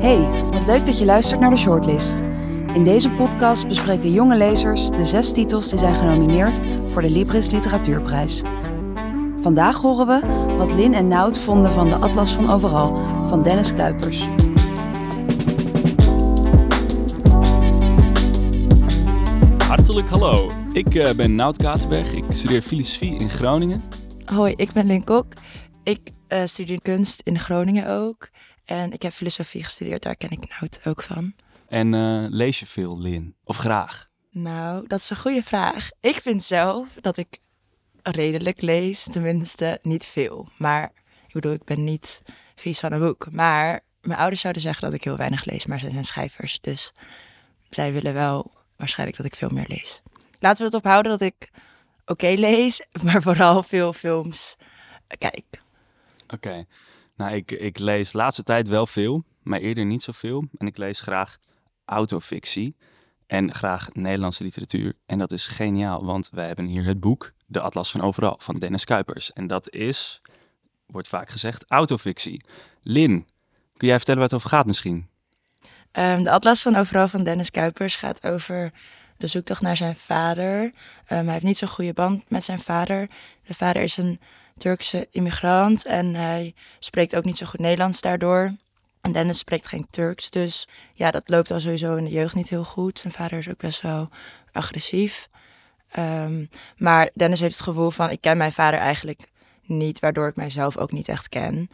Hey, wat leuk dat je luistert naar de Shortlist. In deze podcast bespreken jonge lezers de zes titels die zijn genomineerd voor de Libris Literatuurprijs. Vandaag horen we wat Lin en Nout vonden van de Atlas van Overal van Dennis Kuipers. Hartelijk hallo, ik eh, ben Nout Katerberg. Ik studeer filosofie in Groningen. Hoi, ik ben Lin Kok. Ik uh, studeer kunst in Groningen ook. En ik heb filosofie gestudeerd, daar ken ik Nout ook van. En uh, lees je veel, Lin? Of graag? Nou, dat is een goede vraag. Ik vind zelf dat ik redelijk lees, tenminste niet veel. Maar ik bedoel, ik ben niet vies van een boek. Maar mijn ouders zouden zeggen dat ik heel weinig lees, maar ze zijn schrijvers. Dus zij willen wel waarschijnlijk dat ik veel meer lees. Laten we het ophouden dat ik oké lees, maar vooral veel films kijk. Oké. Nou, ik, ik lees laatste tijd wel veel, maar eerder niet zoveel. En ik lees graag autofictie en graag Nederlandse literatuur. En dat is geniaal, want wij hebben hier het boek De Atlas van Overal van Dennis Kuipers. En dat is, wordt vaak gezegd, autofictie. Lin, kun jij vertellen waar het over gaat misschien? Um, de Atlas van Overal van Dennis Kuipers gaat over de zoektocht naar zijn vader. Um, hij heeft niet zo'n goede band met zijn vader. De vader is een Turkse immigrant en hij spreekt ook niet zo goed Nederlands daardoor. En Dennis spreekt geen Turks, dus ja, dat loopt al sowieso in de jeugd niet heel goed. Zijn vader is ook best wel agressief. Um, maar Dennis heeft het gevoel van, ik ken mijn vader eigenlijk niet, waardoor ik mijzelf ook niet echt ken.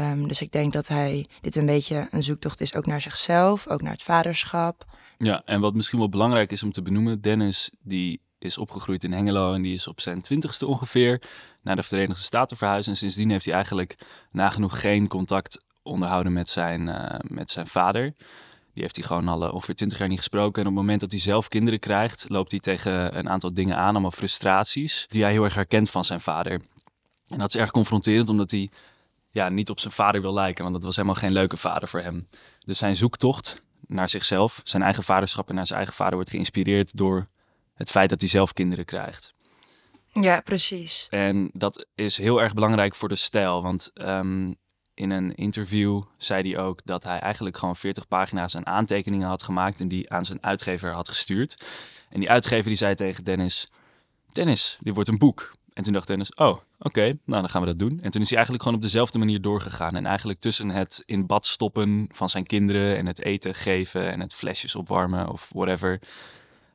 Um, dus ik denk dat hij dit een beetje een zoektocht is, ook naar zichzelf, ook naar het vaderschap. Ja, en wat misschien wel belangrijk is om te benoemen, Dennis die is opgegroeid in Hengelo en die is op zijn twintigste ongeveer naar de Verenigde Staten verhuisd. En sindsdien heeft hij eigenlijk nagenoeg geen contact onderhouden met zijn, uh, met zijn vader. Die heeft hij gewoon al uh, ongeveer twintig jaar niet gesproken. En op het moment dat hij zelf kinderen krijgt, loopt hij tegen een aantal dingen aan, allemaal frustraties, die hij heel erg herkent van zijn vader. En dat is erg confronterend, omdat hij ja, niet op zijn vader wil lijken, want dat was helemaal geen leuke vader voor hem. Dus zijn zoektocht naar zichzelf, zijn eigen vaderschap en naar zijn eigen vader wordt geïnspireerd door het feit dat hij zelf kinderen krijgt. Ja, precies. En dat is heel erg belangrijk voor de stijl, want um, in een interview zei hij ook dat hij eigenlijk gewoon 40 pagina's aan aantekeningen had gemaakt en die aan zijn uitgever had gestuurd. En die uitgever die zei tegen Dennis, Dennis, dit wordt een boek. En toen dacht Dennis, oh, oké, nou dan gaan we dat doen. En toen is hij eigenlijk gewoon op dezelfde manier doorgegaan. En eigenlijk tussen het in bad stoppen van zijn kinderen en het eten geven en het flesjes opwarmen of whatever,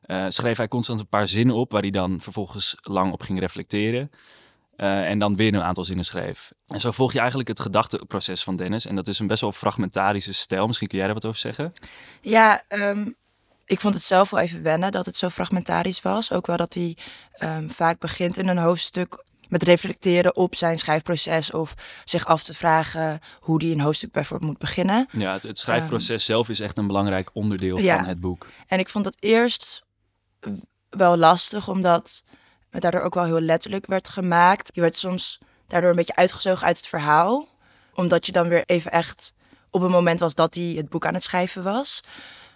uh, schreef hij constant een paar zinnen op waar hij dan vervolgens lang op ging reflecteren. Uh, en dan weer een aantal zinnen schreef. En zo volg je eigenlijk het gedachteproces van Dennis. En dat is een best wel fragmentarische stijl. Misschien kun jij daar wat over zeggen? Ja, um, ik vond het zelf wel even wennen dat het zo fragmentarisch was. Ook wel dat hij um, vaak begint in een hoofdstuk met reflecteren op zijn schrijfproces of zich af te vragen hoe die een hoofdstuk bijvoorbeeld moet beginnen. Ja, het, het schrijfproces um, zelf is echt een belangrijk onderdeel ja. van het boek. En ik vond dat eerst wel lastig, omdat het daardoor ook wel heel letterlijk werd gemaakt. Je werd soms daardoor een beetje uitgezogen uit het verhaal, omdat je dan weer even echt op een moment was dat hij het boek aan het schrijven was.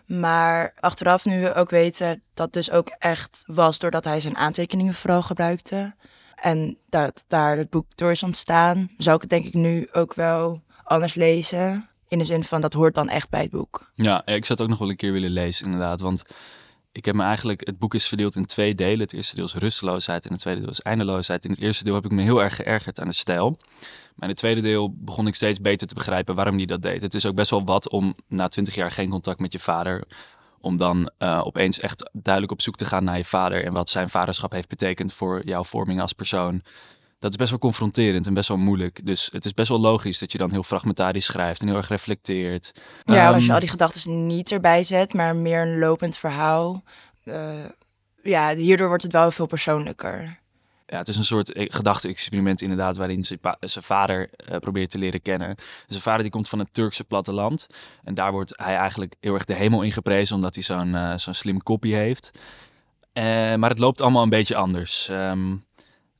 Maar achteraf, nu we ook weten dat dus ook echt was doordat hij zijn aantekeningen vooral gebruikte. En dat daar het boek door is ontstaan, zou ik het denk ik nu ook wel anders lezen. In de zin van dat hoort dan echt bij het boek. Ja, ik zou het ook nog wel een keer willen lezen, inderdaad. Want ik heb me eigenlijk, het boek is verdeeld in twee delen. Het eerste deel is rusteloosheid en het tweede deel is eindeloosheid. In het eerste deel heb ik me heel erg geërgerd aan de stijl. Maar in het tweede deel begon ik steeds beter te begrijpen waarom hij dat deed. Het is ook best wel wat om na twintig jaar geen contact met je vader, om dan uh, opeens echt duidelijk op zoek te gaan naar je vader en wat zijn vaderschap heeft betekend voor jouw vorming als persoon. Dat is best wel confronterend en best wel moeilijk. Dus het is best wel logisch dat je dan heel fragmentarisch schrijft en heel erg reflecteert. Ja, um, als je al die gedachten niet erbij zet, maar meer een lopend verhaal. Uh, ja, hierdoor wordt het wel veel persoonlijker. Ja, het is een soort gedachte-experiment inderdaad, waarin zijn, vader uh, probeert te leren kennen. Zijn vader die komt van het Turkse platteland. En daar wordt hij eigenlijk heel erg de hemel in geprezen, omdat hij zo'n uh, zo'n slim kopie heeft. Maar het loopt allemaal een beetje anders. Um,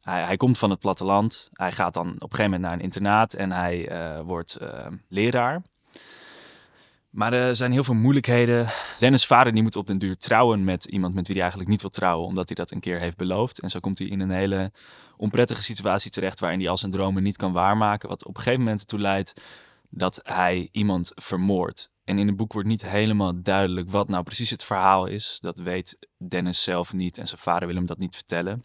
hij, hij, komt van het platteland. Hij gaat dan op een gegeven moment naar een internaat en hij uh, wordt uh, leraar. Maar er zijn heel veel moeilijkheden. Dennis' vader die moet op den duur trouwen met iemand met wie hij eigenlijk niet wil trouwen, omdat hij dat een keer heeft beloofd. En zo komt hij in een hele onprettige situatie terecht waarin hij al zijn dromen niet kan waarmaken. Wat op een gegeven moment ertoe leidt dat hij iemand vermoordt. En in het boek wordt niet helemaal duidelijk wat nou precies het verhaal is. Dat weet Dennis zelf niet en zijn vader wil hem dat niet vertellen.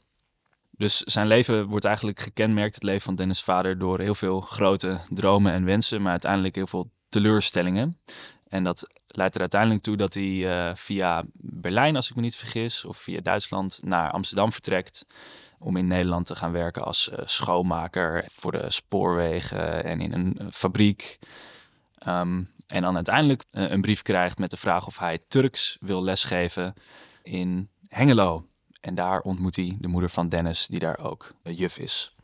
Dus zijn leven wordt eigenlijk gekenmerkt, het leven van Dennis' vader, door heel veel grote dromen en wensen, maar uiteindelijk heel veel teleurstellingen. En dat leidt er uiteindelijk toe dat hij eh, via Berlijn, als ik me niet vergis, of via Duitsland naar Amsterdam vertrekt. Om in Nederland te gaan werken als uh, schoonmaker voor de spoorwegen en in een uh, fabriek. Um, en dan uiteindelijk een brief krijgt met de vraag of hij Turks wil lesgeven in Hengelo. En daar ontmoet hij de moeder van Dennis, die daar ook juf is.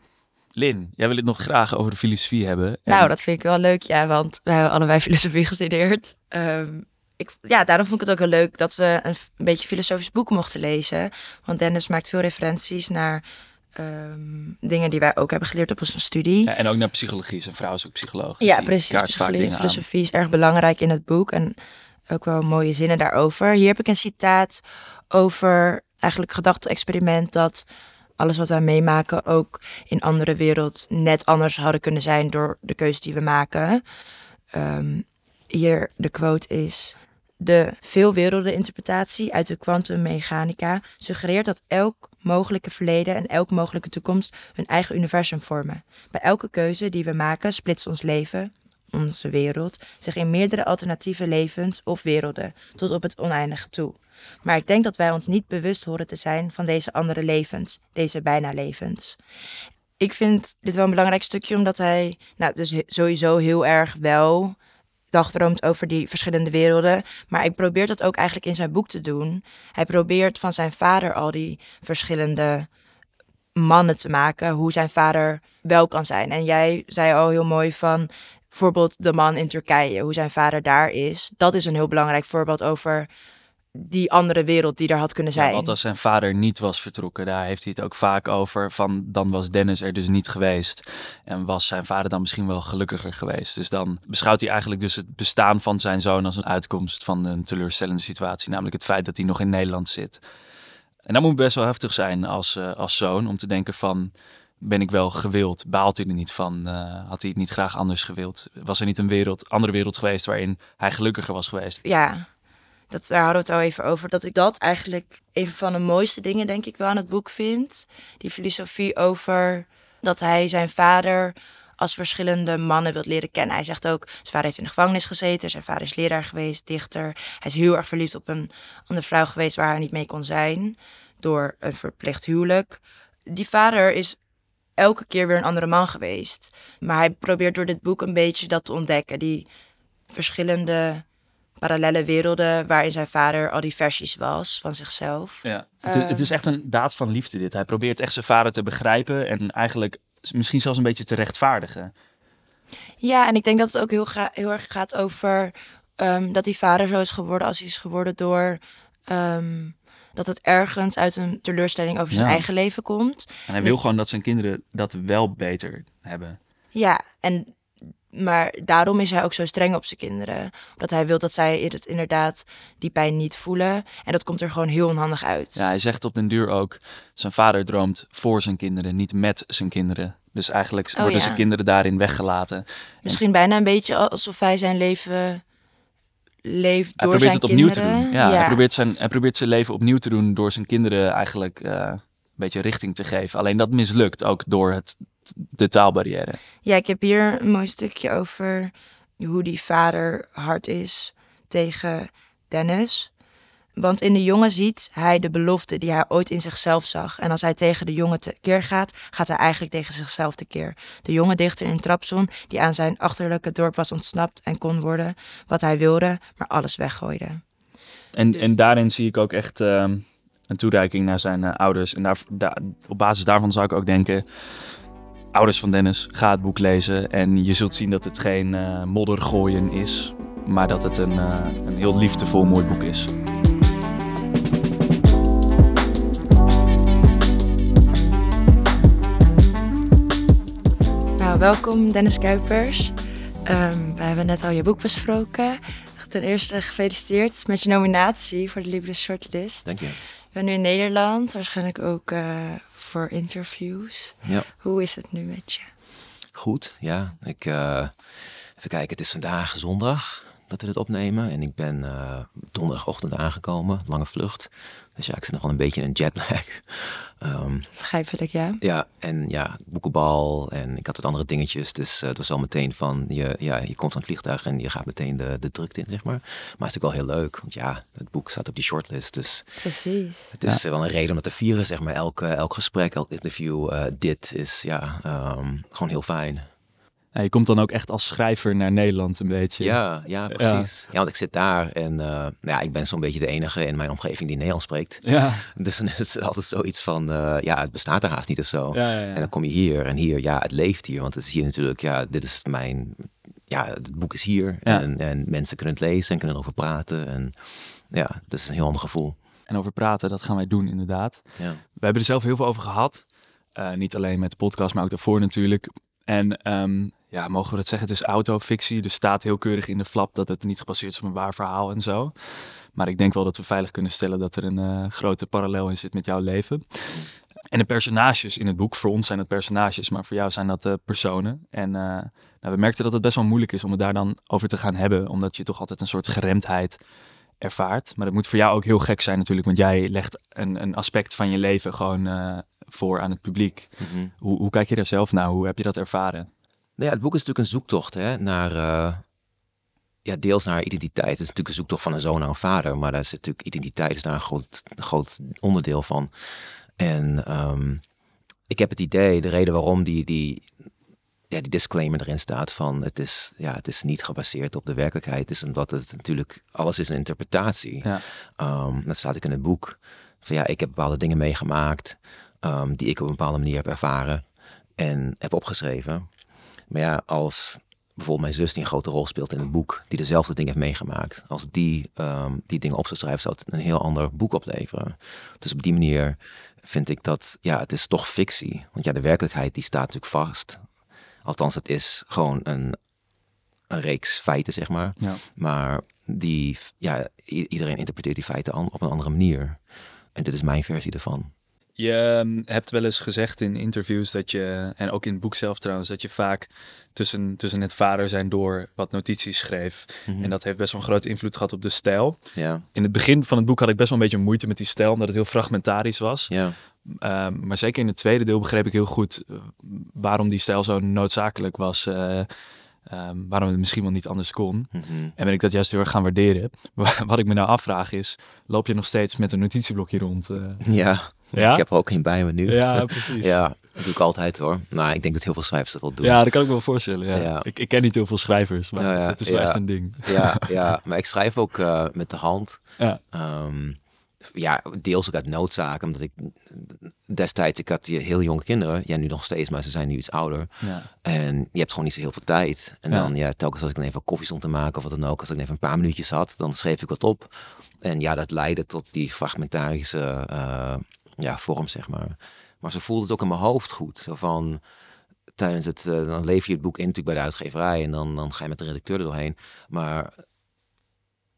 Lin, jij wil het nog graag over de filosofie hebben. Nou, dat vind ik wel leuk, ja, want we hebben allebei filosofie gestudeerd. Um, ik, ja, daarom vond ik het ook heel leuk dat we een, een, beetje filosofisch boek mochten lezen. Want Dennis maakt veel referenties naar um, dingen die wij ook hebben geleerd op onze studie. Ja, en ook naar psychologie. Zijn vrouw is ook psycholoog. Dus ja, precies. Psychologie, filosofie is erg belangrijk in het boek. En ook wel mooie zinnen daarover. Hier heb ik een citaat over eigenlijk gedachte-experiment dat alles wat wij meemaken ook in andere wereld net anders hadden kunnen zijn door de keuze die we maken. Um, hier de quote is: De veelwerelden-interpretatie uit de kwantummechanica suggereert dat elk mogelijke verleden en elk mogelijke toekomst hun eigen universum vormen. Bij elke keuze die we maken splitst ons leven, onze wereld, zich in meerdere alternatieve levens of werelden tot op het oneindige toe. Maar ik denk dat wij ons niet bewust horen te zijn van deze andere levens, deze bijna levens. Ik vind dit wel een belangrijk stukje, omdat hij nou, dus sowieso heel erg wel dagdroomt over die verschillende werelden. Maar hij probeert dat ook eigenlijk in zijn boek te doen. Hij probeert van zijn vader al die verschillende mannen te maken, hoe zijn vader wel kan zijn. En jij zei al heel mooi van bijvoorbeeld de man in Turkije, hoe zijn vader daar is. Dat is een heel belangrijk voorbeeld over die andere wereld die er had kunnen zijn. Ja, want als zijn vader niet was vertrokken, daar heeft hij het ook vaak over. Van dan was Dennis er dus niet geweest. En was zijn vader dan misschien wel gelukkiger geweest. Dus dan beschouwt hij eigenlijk dus het bestaan van zijn zoon als een uitkomst van een teleurstellende situatie. Namelijk het feit dat hij nog in Nederland zit. En dat moet best wel heftig zijn als, uh, als zoon om te denken van ben ik wel gewild? Baalt hij er niet van? Uh, had hij het niet graag anders gewild? Was er niet een wereld, andere wereld geweest waarin hij gelukkiger was geweest? Ja, dat, daar hadden we het al even over. Dat ik dat eigenlijk een van de mooiste dingen, denk ik wel, aan het boek vind. Die filosofie over dat hij zijn vader als verschillende mannen wilt leren kennen. Hij zegt ook, zijn vader heeft in de gevangenis gezeten. Zijn vader is leraar geweest, dichter. Hij is heel erg verliefd op een andere vrouw geweest waar hij niet mee kon zijn. Door een verplicht huwelijk. Die vader is elke keer weer een andere man geweest. Maar hij probeert door dit boek een beetje dat te ontdekken. Die verschillende parallele werelden waarin zijn vader al die versies was van zichzelf. Ja. het, het, is echt een daad van liefde dit. Hij probeert echt zijn vader te begrijpen en eigenlijk misschien zelfs een beetje te rechtvaardigen. Ja, en ik denk dat het ook heel, heel erg gaat over um, dat die vader zo is geworden als hij is geworden door um, dat het ergens uit een teleurstelling over zijn eigen leven komt. En hij wil gewoon dat zijn kinderen dat wel beter hebben. Ja, en maar daarom is hij ook zo streng op zijn kinderen. Omdat hij wil dat zij het inderdaad die pijn niet voelen. En dat komt er gewoon heel onhandig uit. Ja, hij zegt op den duur ook... zijn vader droomt voor zijn kinderen, niet met zijn kinderen. Dus eigenlijk oh, worden zijn kinderen daarin weggelaten. Misschien bijna een beetje alsof hij zijn leven leeft door hij probeert het opnieuw te doen. Ja, Hij, probeert zijn, hij probeert zijn leven opnieuw te doen door zijn kinderen eigenlijk uh, een beetje richting te geven. Alleen dat mislukt ook door het de taalbarrière. Ja, ik heb hier een mooi stukje over hoe die vader hard is tegen Dennis. Want in de jongen ziet hij de belofte die hij ooit in zichzelf zag. En als hij tegen de jongen tekeer gaat, gaat hij eigenlijk tegen zichzelf tekeer. De jonge dichter in Trapson, die aan zijn achterlijke dorp was ontsnapt en kon worden wat hij wilde, maar alles weggooide. En, en daarin zie ik ook echt uh, een toereiking naar zijn uh, ouders. En daar, daar, op basis daarvan zou ik ook denken ouders van Dennis, ga het boek lezen en je zult zien dat het geen uh, moddergooien is, maar dat het een, uh, een heel liefdevol mooi boek is. Nou, welkom Dennis Kuipers. Um, we hebben net al je boek besproken. Ten eerste gefeliciteerd met je nominatie voor de Libris Shortlist. Dank je. Ben nu in Nederland, waarschijnlijk ook uh, voor interviews. Ja. Hoe is het nu met je? Goed, ja. Ik, uh, even kijken, het is vandaag zondag. dat we dit opnemen. En ik ben uh, donderdagochtend aangekomen, lange vlucht. Dus ja, ik zit nog wel een beetje in een jetlag. Um, Begrijpelijk, ja. Ja, en ja, boekenbal en ik had wat andere dingetjes. Dus uh, het was al meteen van, je, ja, je komt aan het vliegtuig en je gaat meteen de, de drukte in, zeg maar. Maar het is ook wel heel leuk, want ja, het boek staat op die shortlist. Dus Precies. Het is wel een reden om het te vieren, zeg maar. Elk, elk gesprek, elk interview, uh, dit is ja, um, gewoon heel fijn. Je komt dan ook echt als schrijver naar Nederland een beetje. Ja, ja precies. Ja, want ik zit daar en uh, nou ja, ik ben zo'n beetje de enige in mijn omgeving die Nederlands spreekt. Ja. Dus dan is het altijd zoiets van, uh, ja, het bestaat er haast niet of zo. Ja, ja, ja. En dan kom je hier en hier, ja, het leeft hier. Want het is hier natuurlijk, ja, dit is mijn, ja, het boek is hier. En, en mensen kunnen het lezen en kunnen erover praten. En ja, dat is een heel ander gevoel. En over praten, dat gaan wij doen inderdaad. Ja. We hebben er zelf heel veel over gehad. Uh, niet alleen met de podcast, maar ook daarvoor natuurlijk. En um, ja, mogen we dat zeggen? Het is autofictie. Dus staat heel keurig in de flap dat het niet gebaseerd is op een waar verhaal en zo. Maar ik denk wel dat we veilig kunnen stellen dat er een uh, grote parallel in zit met jouw leven. En de personages in het boek, voor ons zijn het personages, maar voor jou zijn dat uh, personen. En uh, nou, we merkten dat het best wel moeilijk is om het daar dan over te gaan hebben, omdat je toch altijd een soort geremdheid ervaart. Maar dat moet voor jou ook heel gek zijn natuurlijk, want jij legt een, een aspect van je leven gewoon uh, voor aan het publiek. Mm -hmm. hoe, hoe, kijk je daar zelf naar? Hoe heb je dat ervaren? Nou ja, het boek is natuurlijk een zoektocht hè, naar, uh, ja, deels naar identiteit. Het is natuurlijk een zoektocht van een zoon naar een vader, maar daar is natuurlijk identiteit is daar een groot, groot onderdeel van. En um, ik heb het idee, de reden waarom die, die, ja, die disclaimer erin staat van het is, ja, het is niet gebaseerd op de werkelijkheid. Het is omdat het natuurlijk, alles is een interpretatie. Ja. Um, dat staat ook in het boek. Van ja, ik heb bepaalde dingen meegemaakt um, die ik op een bepaalde manier heb ervaren en heb opgeschreven. Maar ja, als bijvoorbeeld mijn zus die een grote rol speelt in het boek, die dezelfde dingen heeft meegemaakt, als die um, die dingen op zou schrijven, zou het een heel ander boek opleveren. Dus op die manier vind ik dat, ja, het is toch fictie. Want ja, de werkelijkheid die staat natuurlijk vast. Althans, het is gewoon een, een reeks feiten, zeg maar. Ja. Maar die, ja, iedereen interpreteert die feiten op een andere manier. En dit is mijn versie ervan. Je um, hebt wel eens gezegd in interviews dat je, en ook in het boek zelf trouwens, dat je vaak tussen, tussen het vader zijn door wat notities schreef. Mhm. En dat heeft best wel een grote invloed gehad op de stijl. Ja. In het begin van het boek had ik best wel een beetje moeite met die stijl, omdat het heel fragmentarisch was. Ja. Um, maar zeker in het tweede deel begreep ik heel goed uh, waarom die stijl zo noodzakelijk was. Uh, Um, waarom het misschien wel niet anders kon. Mm -hmm. En ben ik dat juist heel erg gaan waarderen. Wat ik me nou afvraag is, loop je nog steeds met een notitieblokje rond? Uh... Ja, ja, ik heb er ook een bij me nu. Ja, precies. ja, dat doe ik altijd hoor. Nou, ik denk dat heel veel schrijvers dat wel doen. Ja, dat kan ik me wel voorstellen. Ja. Ja. Ik, ik, ken niet heel veel schrijvers, maar het is wel echt een ding. Ja, ja, maar ik schrijf ook met de hand. Ja. Um, ja, deels ook uit noodzaak, omdat ik destijds, ik had heel jonge kinderen, ja nu nog steeds, maar ze zijn nu iets ouder. Ja. En je hebt gewoon niet zo heel veel tijd. En Ja. dan, ja, telkens als ik dan even koffie stond te maken of wat dan ook, als ik even een paar minuutjes had, dan schreef ik wat op. En ja, dat leidde tot die fragmentarische uh, ja, vorm, zeg maar. Maar ze voelde het ook in mijn hoofd goed. Zo van, tijdens het, uh, dan lever je het boek in natuurlijk bij de uitgeverij en dan, dan ga je met de redacteur er doorheen. Maar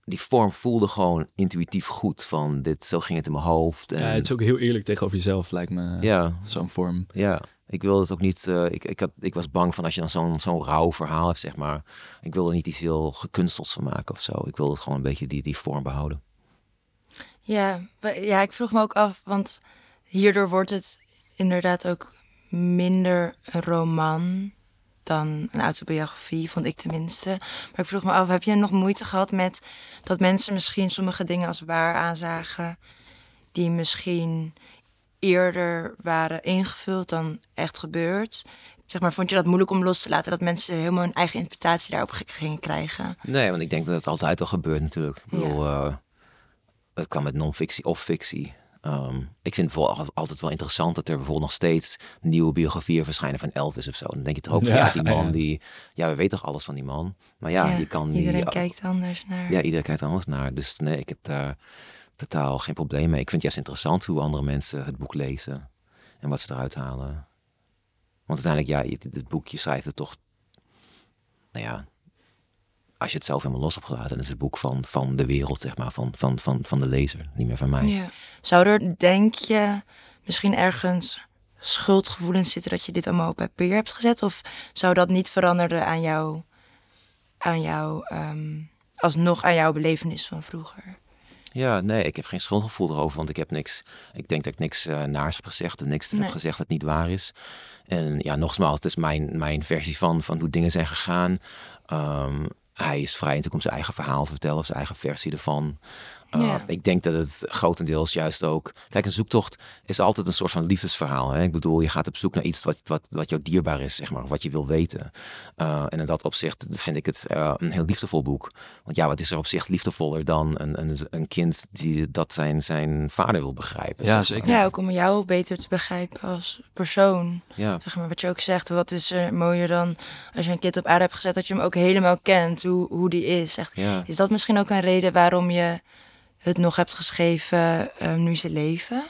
die vorm voelde gewoon intuïtief goed. Van dit, zo ging het in mijn hoofd. En, Ja, het is ook heel eerlijk tegenover jezelf, lijkt me, ja, zo'n vorm. ja. Ik wilde het ook niet. Uh, ik, ik, had, ik was bang van als je dan zo'n zo'n rauw verhaal hebt, zeg maar. Ik wilde er niet iets heel gekunstelds van maken of zo. Ik wilde het gewoon een beetje die, die vorm behouden. Ja, ja, ik vroeg me ook af, want hierdoor wordt het inderdaad ook minder een roman dan een autobiografie, vond ik tenminste. Maar ik vroeg me af, heb je nog moeite gehad met dat mensen misschien sommige dingen als waar aanzagen, die misschien eerder waren ingevuld dan echt gebeurd? Zeg maar, vond je dat moeilijk om los te laten, dat mensen helemaal hun eigen interpretatie daarop gingen krijgen? Nee, want ik denk dat het altijd al gebeurt natuurlijk. Ik bedoel, eh, het kan met non-fictie of fictie. Um, ik vind het altijd wel interessant dat er bijvoorbeeld nog steeds nieuwe biografieën verschijnen van Elvis of zo. Dan denk je toch ook van Ja, ja, die man ja. die, ja, we weten toch alles van die man. Maar ja, je kan iedereen die, kijkt anders naar. Ja, iedereen kijkt er anders naar. Dus nee, ik heb daar totaal geen probleem mee. Ik vind het juist interessant hoe andere mensen het boek lezen en wat ze eruit halen. Want uiteindelijk, ja, dit boek, je schrijft het toch, nou ja, als je het zelf helemaal los hebt gelaten, is het boek van, van de wereld, zeg maar, van, van, van, van de lezer, niet meer van mij. Ja. Zou er, denk je, misschien ergens schuldgevoelens zitten dat je dit allemaal op papier hebt gezet? Of zou dat niet veranderen aan jouw, aan jouw ehm, alsnog aan jouw belevenis van vroeger? Ja, nee, ik heb geen schuldgevoel erover, want ik heb niks. Ik denk dat ik niks uh, naars heb gezegd en niks Nee. heb gezegd dat niet waar is. En ja, nogmaals, het is mijn, mijn versie van, van hoe dingen zijn gegaan. Ehm, hij is vrij natuurlijk om zijn eigen verhaal te vertellen zijn eigen versie ervan. Uh, Ja. Ik denk dat het grotendeels juist ook. Kijk, een zoektocht is altijd een soort van liefdesverhaal. Hè? Ik bedoel, je gaat op zoek naar iets wat, wat, wat jou dierbaar is, zeg maar, of wat je wil weten. Uh, en in dat opzicht vind ik het uh, een heel liefdevol boek. Want ja, wat is er op zich liefdevoller dan een, een, een kind die dat zijn, zijn vader wil begrijpen? Ja, zeg maar. zeker. Ja, ook om jou beter te begrijpen als persoon. Ja. Zeg maar wat je ook zegt, wat is er mooier dan als je een kind op aarde hebt gezet, dat je hem ook helemaal kent, hoe, hoe die is. Echt, Ja. Is dat misschien ook een reden waarom je het nog hebt geschreven uh, nu ze leven?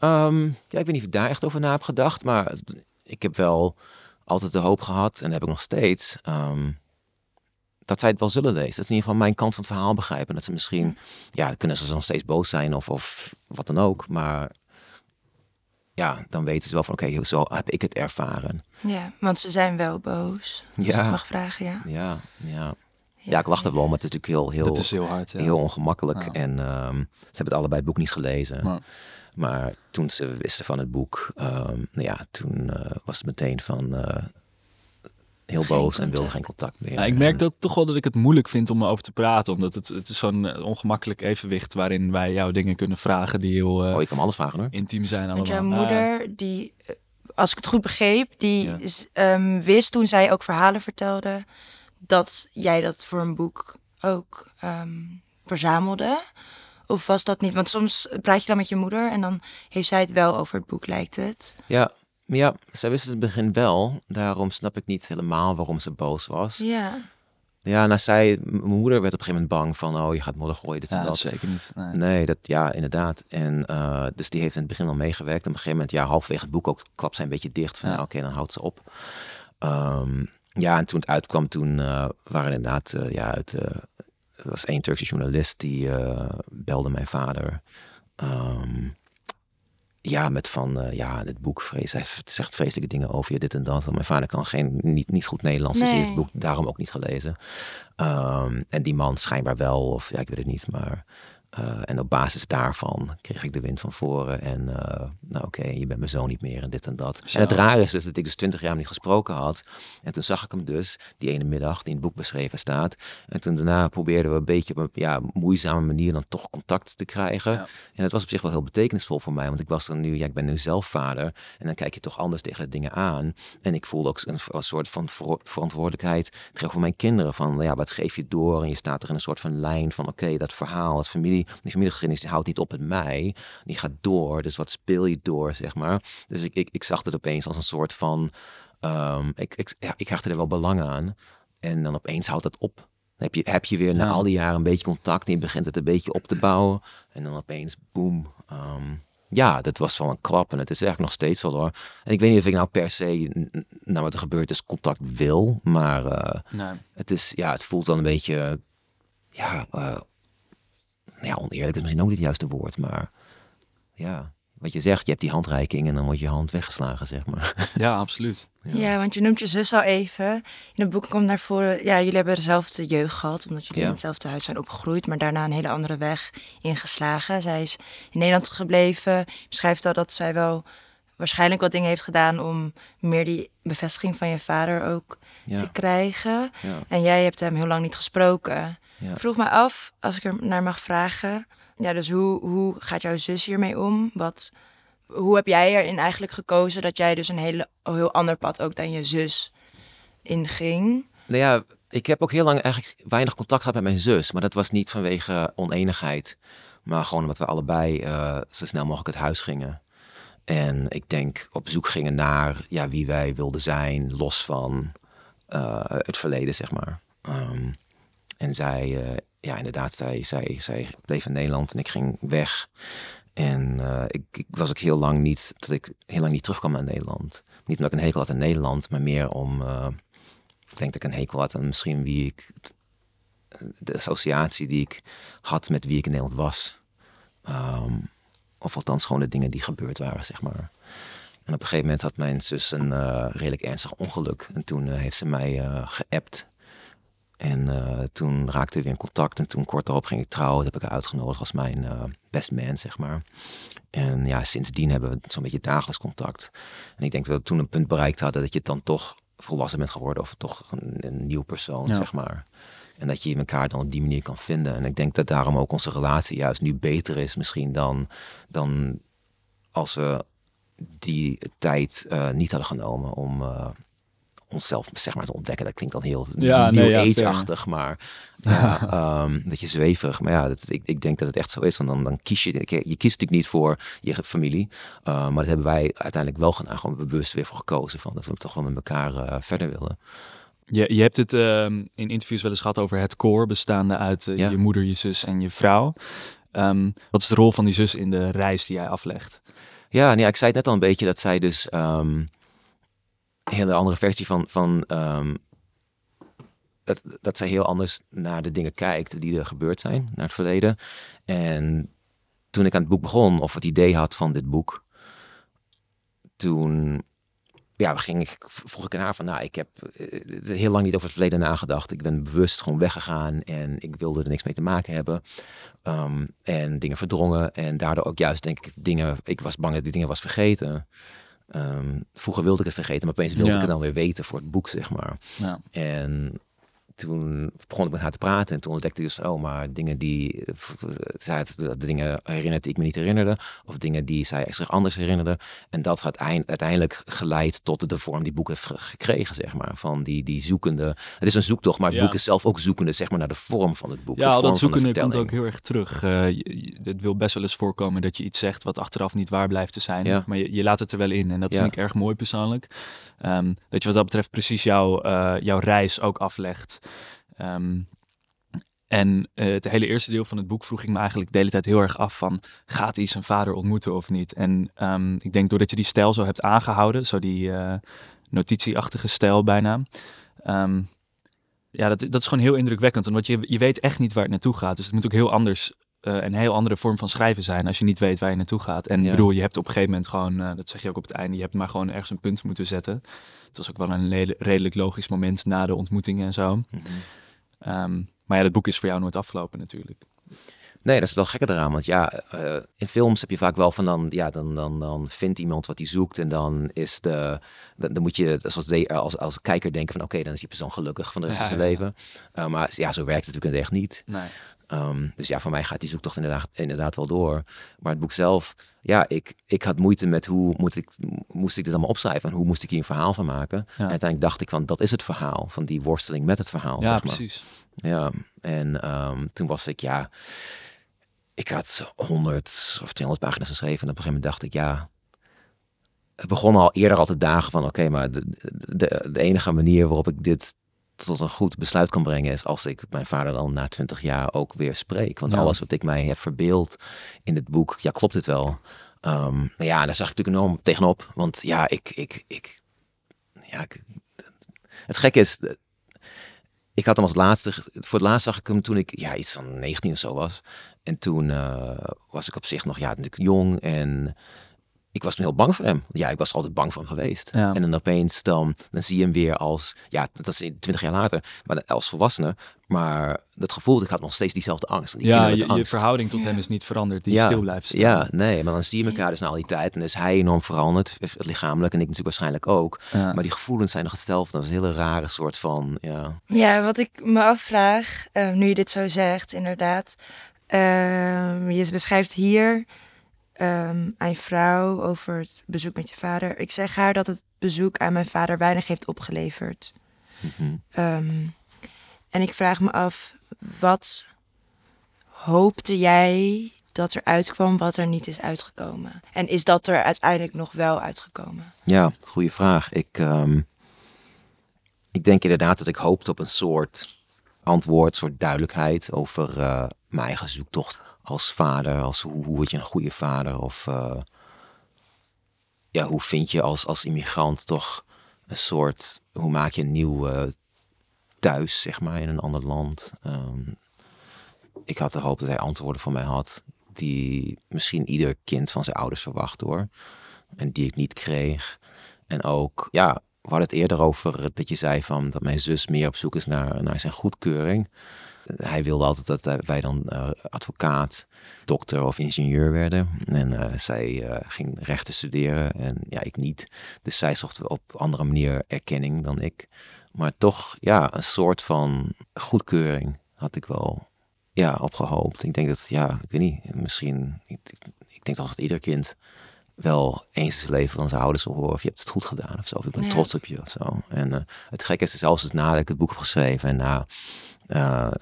Um, ja, ik weet niet of ik daar echt over na heb gedacht, maar ik heb wel altijd de hoop gehad, en heb ik nog steeds, um, dat zij het wel zullen lezen. Dat ze in ieder geval mijn kant van het verhaal begrijpen. Dat ze misschien, ja, kunnen ze nog steeds boos zijn of, of wat dan ook, maar ja, dan weten ze wel van, oké, okay, zo heb ik het ervaren. Ja, want ze zijn wel boos. Als Ja. ik mag vragen, ja. Ja, ja. Ja, ik lach er wel, maar het is natuurlijk heel, heel, Dat is heel hard. Ja. heel ongemakkelijk. Ja. En um, ze hebben het allebei het boek niet gelezen. Maar- Maar toen ze wisten van het boek, um, nou ja, toen uh, was het meteen van uh, heel Geen boos en wilde geen contact meer. Ja, ik merk dat toch wel dat ik het moeilijk vind om erover te praten. Omdat het, het is zo'n eh, ongemakkelijk evenwicht waarin wij jou dingen kunnen vragen die heel eh, Oh, ik kan alles vragen hoor. intiem zijn allemaal. Want jouw moeder, die, eh, als ik het goed begreep, die ehm, wist toen zij ook verhalen vertelde, dat jij dat voor een boek ook ehm, verzamelde. Of was dat niet? Want soms praat je dan met je moeder en dan heeft zij het wel over het boek, lijkt het. Ja, maar ja, zij wist het in het begin wel. Daarom snap ik niet helemaal waarom ze boos was. Ja. Ja, nou zij, mijn moeder werd op een gegeven moment bang van, oh, je gaat modder gooien, dit en ja, dat. dat zeker niet. Nee. Nee, dat, ja, inderdaad. En uh, dus die heeft in het begin al meegewerkt. En op een gegeven moment, ja, halverwege het boek ook, klapt zij een beetje dicht. Van, Ja. oké, dan houdt ze op. Um, ja, en toen het uitkwam, toen uh, waren inderdaad, uh, ja, het, er was één Turkse journalist die belde mijn vader. Um, ja, met van, ja, dit boek, vrees, hij zegt vreselijke dingen over je, dit en dat. Mijn vader kan geen, niet, niet goed Nederlands, dus hij heeft het boek daarom ook niet gelezen. Um, en die man schijnbaar wel, of ja, ik weet het niet, maar... Uh, en op basis daarvan kreeg ik de wind van voren. En uh, nou oké, okay, je bent mijn zoon niet meer en dit en dat. Zo. En het raar is dus dat ik dus twintig jaar niet gesproken had. En toen zag ik hem dus, die ene middag, die in het boek beschreven staat. En toen daarna probeerden we een beetje op een ja, moeizame manier dan toch contact te krijgen. Ja. En het was op zich wel heel betekenisvol voor mij. Want ik was dan nu, ja, ik ben nu zelf vader. En dan kijk je toch anders tegen de dingen aan. En ik voelde ook een, een soort van ver verantwoordelijkheid tegenover mijn kinderen. Van ja, wat geef je door? En je staat er in een soort van lijn van oké, okay, dat verhaal, het familie die familiegeschiedenis houdt niet op met mij. Die gaat door. Dus wat speel je door, zeg maar. Dus ik, ik, ik zag het opeens als een soort van... Um, ik, ik, ja, ik hechtte er wel belang aan. En dan opeens houdt het op. Dan heb je, heb je weer na al die jaren een beetje contact. En je begint het een beetje op te bouwen. En dan opeens, boem. Um, ja, dat was wel een klap. En het is eigenlijk nog steeds wel hoor. En ik weet niet of ik nou per se, nou wat er gebeurt is, contact wil. Maar uh, Nee. het is, ja, het voelt dan een beetje... Ja, uh, ja, oneerlijk is misschien ook niet het juiste woord, maar ja, wat je zegt, je hebt die handreiking en dan wordt je hand weggeslagen, zeg maar. Ja, absoluut. Ja. ja. want je noemt je zus al even. In het boek komt naar voren, ja, jullie hebben dezelfde jeugd gehad, omdat jullie Ja. in hetzelfde huis zijn opgegroeid, maar daarna een hele andere weg ingeslagen. Zij is in Nederland gebleven. Je beschrijft al dat zij wel waarschijnlijk wat dingen heeft gedaan om meer die bevestiging van je vader ook Ja. te krijgen. Ja. En jij hebt hem heel lang niet gesproken. Ja. Vroeg me af, als ik er naar mag vragen. Ja, dus hoe, hoe gaat jouw zus hiermee om? Wat, hoe heb jij erin eigenlijk gekozen dat jij dus een hele, heel ander pad ook dan je zus inging? Nou ja, ik heb ook heel lang eigenlijk weinig contact gehad met mijn zus, maar dat was niet vanwege oneenigheid, maar gewoon omdat we allebei uh, zo snel mogelijk het huis gingen. En ik denk op zoek gingen naar ja, wie wij wilden zijn, los van uh, het verleden, zeg maar. Um, en zij, uh, ja, inderdaad, zij, zij, zij bleef in Nederland en ik ging weg. En uh, ik, ik, was ook heel lang niet, dat ik heel lang niet terugkwam naar Nederland. Niet omdat ik een hekel had aan Nederland, maar meer om, uh, ik denk dat ik een hekel had aan misschien wie ik, de associatie die ik had met wie ik in Nederland was. Um, of althans gewoon de dingen die gebeurd waren, zeg maar. En op een gegeven moment had mijn zus een redelijk ernstig ongeluk. En toen heeft ze mij geappt. En uh, toen raakte we weer in contact. En toen kort daarop ging ik trouwen. Dat heb ik haar uitgenodigd als mijn uh, best man, zeg maar. En ja, sindsdien hebben we zo'n beetje dagelijks contact. En ik denk dat we toen een punt bereikt hadden dat je dan toch volwassen bent geworden. Of toch een, een nieuw persoon, zeg maar. En dat je elkaar dan op die manier kan vinden. En ik denk dat daarom ook onze relatie juist nu beter is misschien dan, dan als we die tijd uh, niet hadden genomen om onszelf zeg maar te ontdekken. Dat klinkt dan heel ja, nee, age-achtig, maar ja, um, een beetje zweverig. Maar ja, dat, ik, ik denk dat het echt zo is. Want dan, dan kies je, je kiest natuurlijk niet voor je familie. Uh, maar dat hebben wij uiteindelijk wel gedaan. Gewoon bewust weer voor gekozen. Van dat we toch wel met elkaar verder willen. Je, je hebt het um, in interviews wel eens gehad over het koor, bestaande uit ja. je moeder, je zus en je vrouw. Um, wat is de rol van die zus in de reis die jij aflegt? Ja, nee, ik zei het net al een beetje dat zij dus um, hele andere versie van, van dat, dat zij heel anders naar de dingen kijkt die er gebeurd zijn, naar het verleden. En toen ik aan het boek begon, of het idee had van dit boek, toen ja, ging ik, vroeg ik aan haar van, nou, ik heb uh, heel lang niet over het verleden nagedacht. Ik ben bewust gewoon weggegaan en ik wilde er niks mee te maken hebben. Um, en dingen verdrongen en daardoor ook juist, denk ik, dingen, ik was bang dat die dingen was vergeten. Um, vroeger wilde ik het vergeten, maar opeens wilde ik het dan weer weten voor het boek, zeg maar. Ja. En toen begon ik met haar te praten en toen ontdekte ik dus, oh, maar dingen die, zij de dingen herinnerde die ik me niet herinnerde, of dingen die zij zich anders herinnerde. En dat had uiteindelijk geleid tot de vorm die boek heeft gekregen, zeg maar, van die, die zoekende. Het is een zoektocht, maar het boek is zelf ook zoekende, zeg maar, naar de vorm van het boek. Ja, dat zoekende komt ook heel erg terug. Uh, het wil best wel eens voorkomen dat je iets zegt wat achteraf niet waar blijft te zijn, ja. maar je, je, laat het er wel in en dat vind ik erg mooi persoonlijk. Um, dat je wat dat betreft precies jouw, uh, jouw reis ook aflegt. Um, en uh, het hele eerste deel van het boek vroeg ik me eigenlijk de hele tijd heel erg af van, gaat hij zijn vader ontmoeten of niet? En um, ik denk doordat je die stijl zo hebt aangehouden, zo die uh, notitieachtige stijl bijna, um, ja, dat, dat is gewoon heel indrukwekkend. Want je, je weet echt niet waar het naartoe gaat. Dus het moet ook heel anders, uh, een heel andere vorm van schrijven zijn als je niet weet waar je naartoe gaat. En ja. ik bedoel, je hebt op een gegeven moment gewoon, dat zeg je ook op het einde, je hebt maar gewoon ergens een punt moeten zetten. Het was ook wel een redelijk logisch moment na de ontmoetingen en zo. Mm -hmm. Um, maar ja, het boek is voor jou nooit afgelopen natuurlijk. Nee, dat is wel gekker eraan. Want ja, uh, in films heb je vaak wel van dan, ja, dan, dan, dan vindt iemand wat hij zoekt. En dan is de, dan, dan moet je als, als, als kijker denken van oké, dan is die persoon gelukkig van de rest van zijn ja, leven. Uh, maar ja, zo werkt het natuurlijk echt niet. Nee. Um, dus ja, voor mij gaat die zoektocht inderdaad, inderdaad wel door. Maar het boek zelf, ja, ik, ik had moeite met hoe moet ik, moest ik dit allemaal opschrijven en hoe moest ik hier een verhaal van maken. Ja. En uiteindelijk dacht ik van, dat is het verhaal, van die worsteling met het verhaal. Ja, zeg maar. precies. Ja, en um, toen was ik, ja, ik had 100 of 200 pagina's geschreven en op een gegeven moment dacht ik, ja, het begon al eerder al te dagen van, oké, okay, maar de, de, de enige manier waarop ik dit tot een goed besluit kan brengen is als ik mijn vader dan na twintig jaar ook weer spreek. Want ja. alles wat ik mij heb verbeeld in het boek, ja, klopt het wel. Um, nou ja, daar zag ik natuurlijk enorm tegenop. Want ja, ik, ik, ik, ja, ik, het gekke is, ik had hem als laatste, voor het laatst zag ik hem toen ik ja, iets van 19 of zo was. En toen uh, was ik op zich nog ja, natuurlijk jong en ik was toen heel bang voor hem. Ja, ik was altijd bang voor hem geweest. Ja. En dan opeens dan, dan zie je hem weer als, ja, dat is twintig jaar later, maar als volwassene. Maar dat gevoel, ik had nog steeds diezelfde angst. Die ja, je, angst. je, verhouding tot hem is niet veranderd, die ja, stil blijft staan. Ja, nee, maar dan zie je elkaar dus na al die tijd. En is hij enorm veranderd, lichamelijk en ik natuurlijk waarschijnlijk ook. Ja. Maar die gevoelens zijn nog hetzelfde. Dat is een hele rare soort van, ja. Ja, wat ik me afvraag, uh, nu je dit zo zegt, inderdaad. Uh, je beschrijft hier um, aan je vrouw over het bezoek met je vader. Ik zeg haar dat het bezoek aan mijn vader weinig heeft opgeleverd. Mm -hmm. um, en ik vraag me af, wat hoopte jij dat er uitkwam wat er niet is uitgekomen? En is dat er uiteindelijk nog wel uitgekomen? Ja, goede vraag. Ik, um, ik denk inderdaad dat ik hoopte op een soort antwoord, soort duidelijkheid over uh, mijn eigen zoektocht als vader, als hoe, word je een goede vader? Of uh, ja, hoe vind je als, als immigrant toch een soort, hoe maak je een nieuw uh, thuis, zeg maar, in een ander land? Um, ik had de hoop dat hij antwoorden voor mij had, die misschien ieder kind van zijn ouders verwacht hoor. En die ik niet kreeg. En ook, ja, we hadden het eerder over dat je zei van dat mijn zus meer op zoek is naar, naar zijn goedkeuring. Hij wilde altijd dat wij dan uh, advocaat, dokter of ingenieur werden. En uh, zij uh, ging rechten studeren en ja, ik niet. Dus zij zocht op andere manier erkenning dan ik. Maar toch, ja, een soort van goedkeuring had ik wel ja, opgehoopt. Ik denk dat, ja, ik weet niet, misschien, ik, ik denk toch dat ieder kind wel eens in zijn leven van zijn ouders wil horen of je hebt het goed gedaan of zo. Of ik ben Ja. trots op je of zo. En eh, het gekke is zelfs dus nadat ik het boek heb geschreven en na, eh,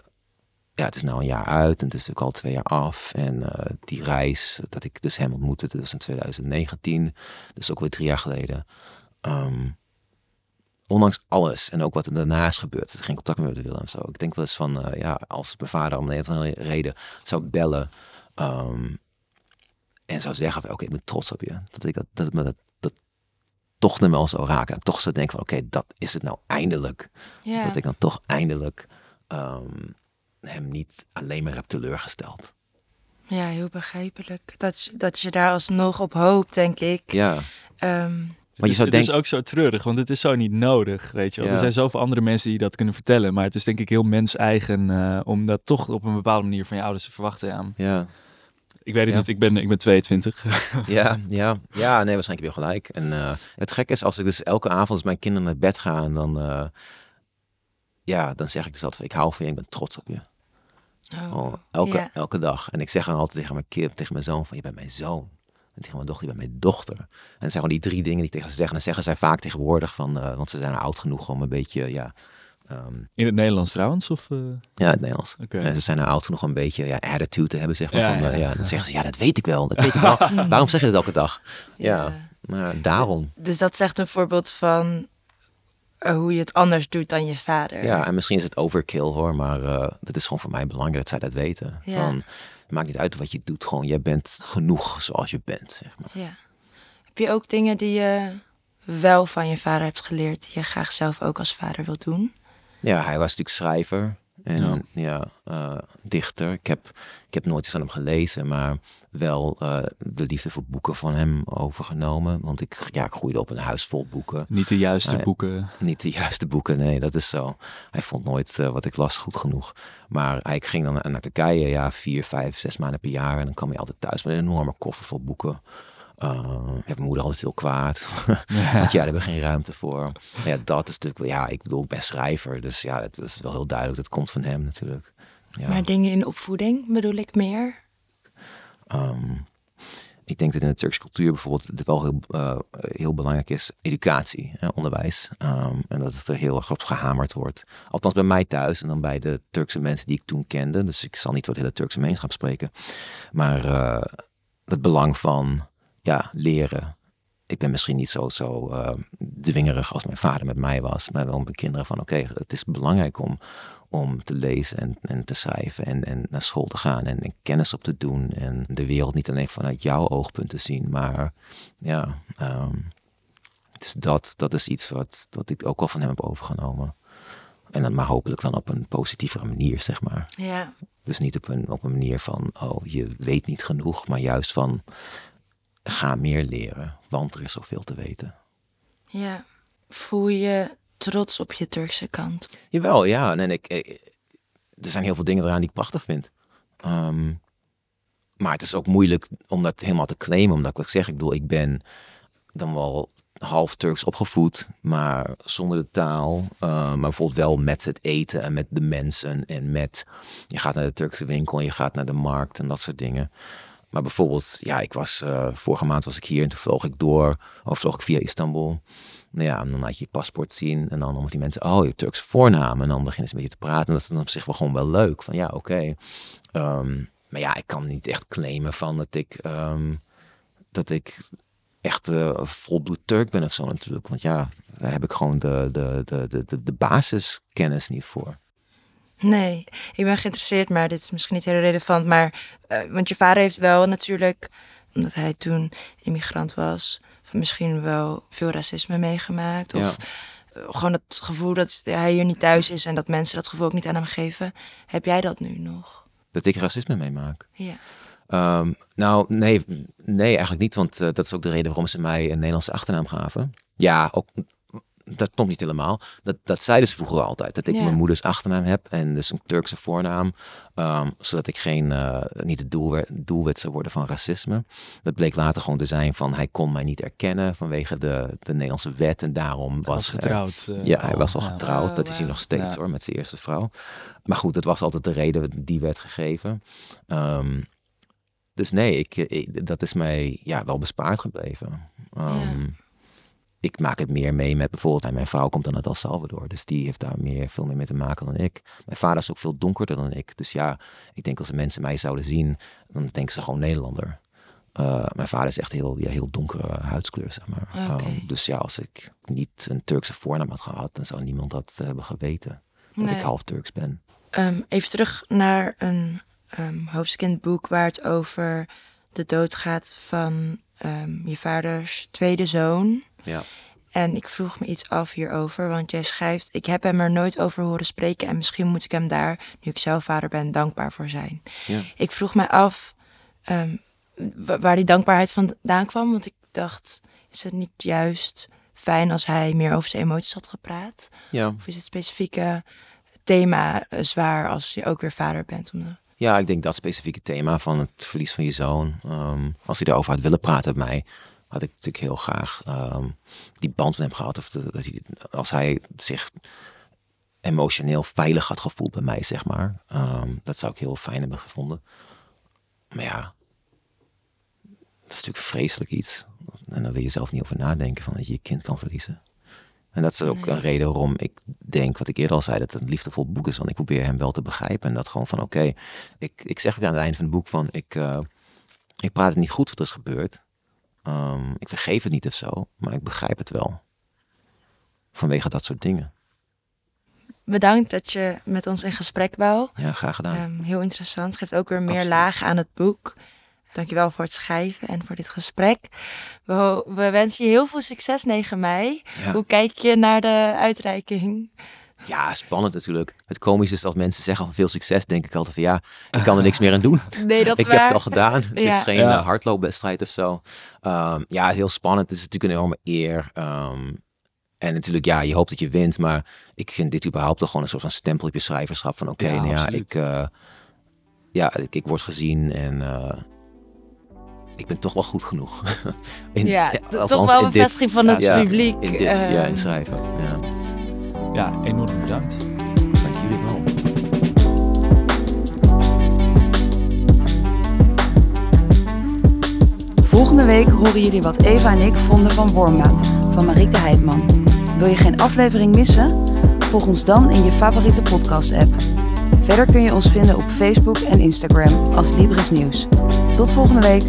ja, het is nou een jaar uit en het is natuurlijk al twee jaar af. En eh, die reis dat ik dus hem ontmoette, dat was in 2019, dus ook weer drie jaar geleden. Ehm, ondanks alles en ook wat er daarna is gebeurd, geen contact meer willen en zo. Ik denk wel eens van, eh, ja, als mijn vader om een of andere reden zou bellen ehm, en zou zeggen oké, ik ben trots op je. Dat ik dat, dat me dat, dat toch nog wel zou raken. Toch zou denken van, oké, dat is het nou eindelijk. Dat ik dan toch eindelijk ehm, hem niet alleen maar heb teleurgesteld. ja, heel begrijpelijk. Dat, je- dat je daar alsnog op hoopt, denk ik. Ja, Ehm, maar je zou het is denken, ook zo treurig, want het is zo niet nodig, weet je wel. Ja. Er zijn zoveel andere mensen die dat kunnen vertellen, maar het is denk ik heel mens-eigen eh, om dat toch op een bepaalde manier van je ouders te verwachten. Ja. ja, Ik weet het Ja. niet, ik ben, ik ben 22. ja, ja, ja, nee, waarschijnlijk heb je gelijk. En eh, het gekke is, als ik dus elke avond als mijn kinderen naar bed gaan, dan, eh, ja, dan zeg ik dus altijd, ik hou van je, ik ben trots op je. Oh, Oh, elke, ja. elke dag. En ik zeg dan altijd tegen mijn kind, tegen mijn zoon van, je bent mijn zoon. En tegen mijn dochter, je bent mijn dochter. En dat zijn gewoon die drie dingen die ik tegen ze zeg. En dan zeggen zij vaak tegenwoordig van, eh, want ze zijn oud genoeg om een beetje, ja, ehm, In het Nederlands trouwens? Of, eh, ja, het Nederlands. Oké. En ze zijn er oud genoeg om een beetje ja, attitude te hebben, zeg maar. Ja, van, ja, eh, ja. ja, dan zeggen ze, ja, dat weet ik wel, dat weet ik wel. Waarom zeg je dat elke dag? Ja, maar daarom. Dus dat is echt een voorbeeld van hoe je het anders doet dan je vader. Ja, en misschien is het overkill hoor, maar eh dat is gewoon voor mij belangrijk dat zij dat weten. Ja. Van, het maakt niet uit wat je doet, gewoon jij bent genoeg zoals je bent, zeg maar. Ja. Heb je ook dingen die je wel van je vader hebt geleerd, die je graag zelf ook als vader wilt doen? Ja, hij was natuurlijk schrijver en Ja. ja. eh, dichter. Ik heb, ik heb nooit iets van hem gelezen, maar wel eh, de liefde voor boeken van hem overgenomen. Want ik, ja, ik groeide op in een huis vol boeken. niet de juiste boeken. Niet de juiste boeken, nee, dat is zo. Hij vond nooit eh, wat ik las goed genoeg. Maar hij ging dan naar, naar Turkije, ja, vier, vijf, zes maanden per jaar. En dan kwam hij altijd thuis met een enorme koffer vol boeken. Uh, ik heb mijn moeder altijd heel kwaad. Want ja, daar hebben we geen ruimte voor. Maar ja, dat is natuurlijk, wel- ja, ik bedoel, ik ben schrijver. Dus ja, het is wel heel duidelijk. Dat komt van hem natuurlijk. Ja. Maar dingen in opvoeding bedoel ik meer? Ehm, ik denk dat in de Turkse cultuur bijvoorbeeld het wel heel, eh, heel belangrijk is educatie, hè, onderwijs. Ehm, en dat het er heel erg op gehamerd wordt. Althans bij mij thuis en dan bij de Turkse mensen die ik toen kende. Dus ik zal niet voor de hele Turkse gemeenschap spreken. Maar eh, het belang van ja, leren. Ik ben misschien niet zo, zo eh, dwingerig als mijn vader met mij was. Maar wel met mijn kinderen van oké, het is belangrijk om, om te lezen en, en te schrijven en, en naar school te gaan en, en kennis op te doen en de wereld niet alleen vanuit jouw oogpunt te zien, maar ja, ehm, dus dat, dat is iets wat, wat ik ook wel van hem heb overgenomen. En dan maar hopelijk dan op een positievere manier, zeg maar. Ja. Dus niet op een, op een manier van, oh, je weet niet genoeg, maar juist van, ga meer leren, want er is zoveel te weten. Ja. Voel je trots op je Turkse kant? Jawel, ja. En ik, ik- er zijn heel veel dingen eraan die ik prachtig vind. Ehm, maar het is ook moeilijk om dat helemaal te claimen. Omdat ik wat ik zeg, ik bedoel, ik ben dan wel half Turks opgevoed, maar zonder de taal. eh, maar bijvoorbeeld wel met het eten en met de mensen. En met, je gaat naar de Turkse winkel en je gaat naar de markt en dat soort dingen. Maar bijvoorbeeld, ja, ik was, eh, vorige maand was ik hier en toen vloog ik door, of vloog ik via Istanbul. Nou ja, en dan laat je je paspoort zien en dan moeten die mensen, oh, je Turks voornaam. En dan beginnen ze met je te praten. En dat is dan op zich wel gewoon wel leuk. Van ja, oké. Ehm, maar ja, ik kan niet echt claimen van dat ik, ehm, dat ik echt eh volbloed Turk ben of zo natuurlijk. Want ja, daar heb ik gewoon de, de, de, de, de basiskennis niet voor. Nee, ik ben geïnteresseerd, maar dit is misschien niet heel relevant. Maar, eh, want je vader heeft wel natuurlijk, omdat hij toen immigrant was, van misschien wel veel racisme meegemaakt. Of eh, gewoon het gevoel dat hij hier niet thuis is en dat mensen dat gevoel ook niet aan hem geven. Heb jij dat nu nog? Dat ik racisme meemaak. Ja. Ehm, nou, nee, nee, eigenlijk niet. Want eh, dat is ook de reden waarom ze mij een Nederlandse achternaam gaven. Ja, ook dat klopt niet helemaal. Dat, dat zeiden ze vroeger altijd. Dat ik Ja. mijn moeders achternaam heb en dus een Turkse voornaam. ehm, zodat ik geen, eh, niet het doelwit, doelwit zou worden van racisme. Dat bleek later gewoon te zijn van hij kon mij niet erkennen vanwege de, de Nederlandse wet. En daarom Hij was, was er- getrouwd. eh, ja, hij was al ja. getrouwd. Oh, dat is hij nog steeds Ja. hoor, met zijn eerste vrouw. Maar goed, dat was altijd de reden die werd gegeven. Ehm, dus nee, ik, ik- dat is mij ja, wel bespaard gebleven. Ehm, Ik maak het meer mee met bijvoorbeeld, en mijn vrouw komt dan uit El Salvador. Dus die heeft daar meer, veel meer mee te maken dan ik. Mijn vader is ook veel donkerder dan ik. Dus ja, ik denk als de mensen mij zouden zien, dan denken ze gewoon Nederlander. Eh, mijn vader is echt heel, ja, heel donkere huidskleur, zeg maar. Ehm, dus ja, als ik niet een Turkse voornaam had gehad, dan zou niemand dat eh, hebben geweten. Dat Nee. ik half Turks ben. Ehm, even terug naar een ehm, hoofdstuk in het boek waar het over de dood gaat van je vaders tweede zoon. Ja. En ik vroeg me iets af hierover, want jij schrijft: Ik heb hem er nooit over horen spreken en misschien moet ik hem daar, nu ik zelf vader ben, dankbaar voor zijn. Ja. Ik vroeg me af ehm, wa- waar die dankbaarheid vandaan kwam, want ik dacht: Is het niet juist fijn als hij meer over zijn emoties had gepraat? Ja. Of is het specifieke thema eh, zwaar als je ook weer vader bent? Om de... ja, ik denk dat specifieke thema van het verlies van je zoon. ehm, als hij daarover had willen praten met mij, had ik natuurlijk heel graag ehm, die band met hem gehad. Of dat, dat hij, als hij zich emotioneel veilig had gevoeld bij mij, zeg maar. Ehm, dat zou ik heel fijn hebben gevonden. Maar ja, het is natuurlijk vreselijk iets. En daar wil je zelf niet over nadenken van dat je je kind kan verliezen. En dat is ook Nee. een reden waarom ik denk, wat ik eerder al zei, dat het een liefdevol boek is. Want ik probeer hem wel te begrijpen. En dat gewoon van, oké, ik, ik zeg ook aan het eind van het boek van, ik, eh, ik praat het niet goed wat er is gebeurd. Ehm, ik vergeef het niet of zo, maar ik begrijp het wel. Vanwege dat soort dingen. Bedankt dat je met ons in gesprek wou. Ja, graag gedaan. Ehm, heel interessant. Geeft ook weer meer Absoluut. lagen aan het boek. Dankjewel voor het schrijven en voor dit gesprek. We, we wensen je heel veel succes 9 mei. Ja. Hoe kijk je naar de uitreiking? Ja, spannend natuurlijk. Het komische is als mensen zeggen van veel succes, denk ik altijd van ja, ik kan er niks meer aan doen. Nee, dat is ik heb het al gedaan. Het Ja. is geen Ja. eh, hardloopwedstrijd of zo. Ehm, ja, heel spannend. Het is natuurlijk een enorme eer. Ehm, en natuurlijk, ja, je hoopt dat je wint. Maar ik vind dit überhaupt toch gewoon een soort van stempel op je schrijverschap. Van oké, Ja, nou ja, ik, eh, ja ik, ik word gezien en eh, ik ben toch wel goed genoeg. in, Ja, althans toch wel een vestiging van het ja, publiek. In dit, ja, in schrijven. Ja. Ja, enorm bedankt. Dank jullie wel. Volgende week horen jullie wat Eva en ik vonden van Wormbaan van Marike Heidman. Wil je geen aflevering missen? Volg ons dan in je favoriete podcast-app. Verder kun je ons vinden op Facebook en Instagram als Libris Nieuws. Tot volgende week.